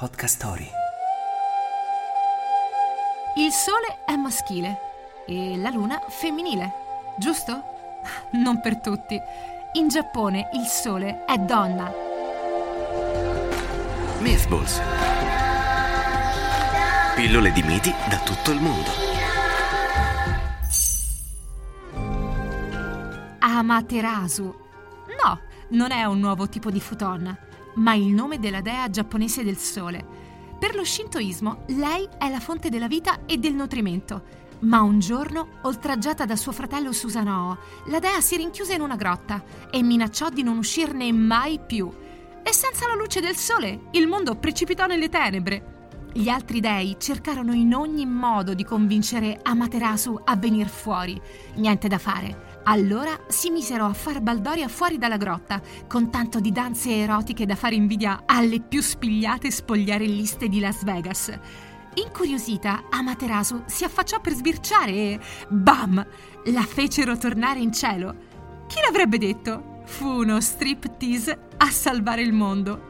Podcast Story. Il sole è maschile e la luna femminile, giusto? Non per tutti. In Giappone il sole è donna. Mythballs. Pillole di miti da tutto il mondo. Amaterasu. No, non è un nuovo tipo di futon, ma il nome della dea giapponese del sole. Per lo shintoismo, lei è la fonte della vita e del nutrimento. Ma un giorno, oltraggiata da suo fratello Susanoo, la dea si rinchiuse in una grotta e minacciò di non uscirne mai più. E senza la luce del sole, il mondo precipitò nelle tenebre. Gli altri dei cercarono in ogni modo di convincere Amaterasu a venir fuori. Niente da fare. Allora si misero a far baldoria fuori dalla grotta, con tanto di danze erotiche da fare invidia alle più spigliate spogliarelliste di Las Vegas. Incuriosita, Amaterasu si affacciò per sbirciare e bam! La fecero tornare in cielo. Chi l'avrebbe detto? Fu uno striptease a salvare il mondo.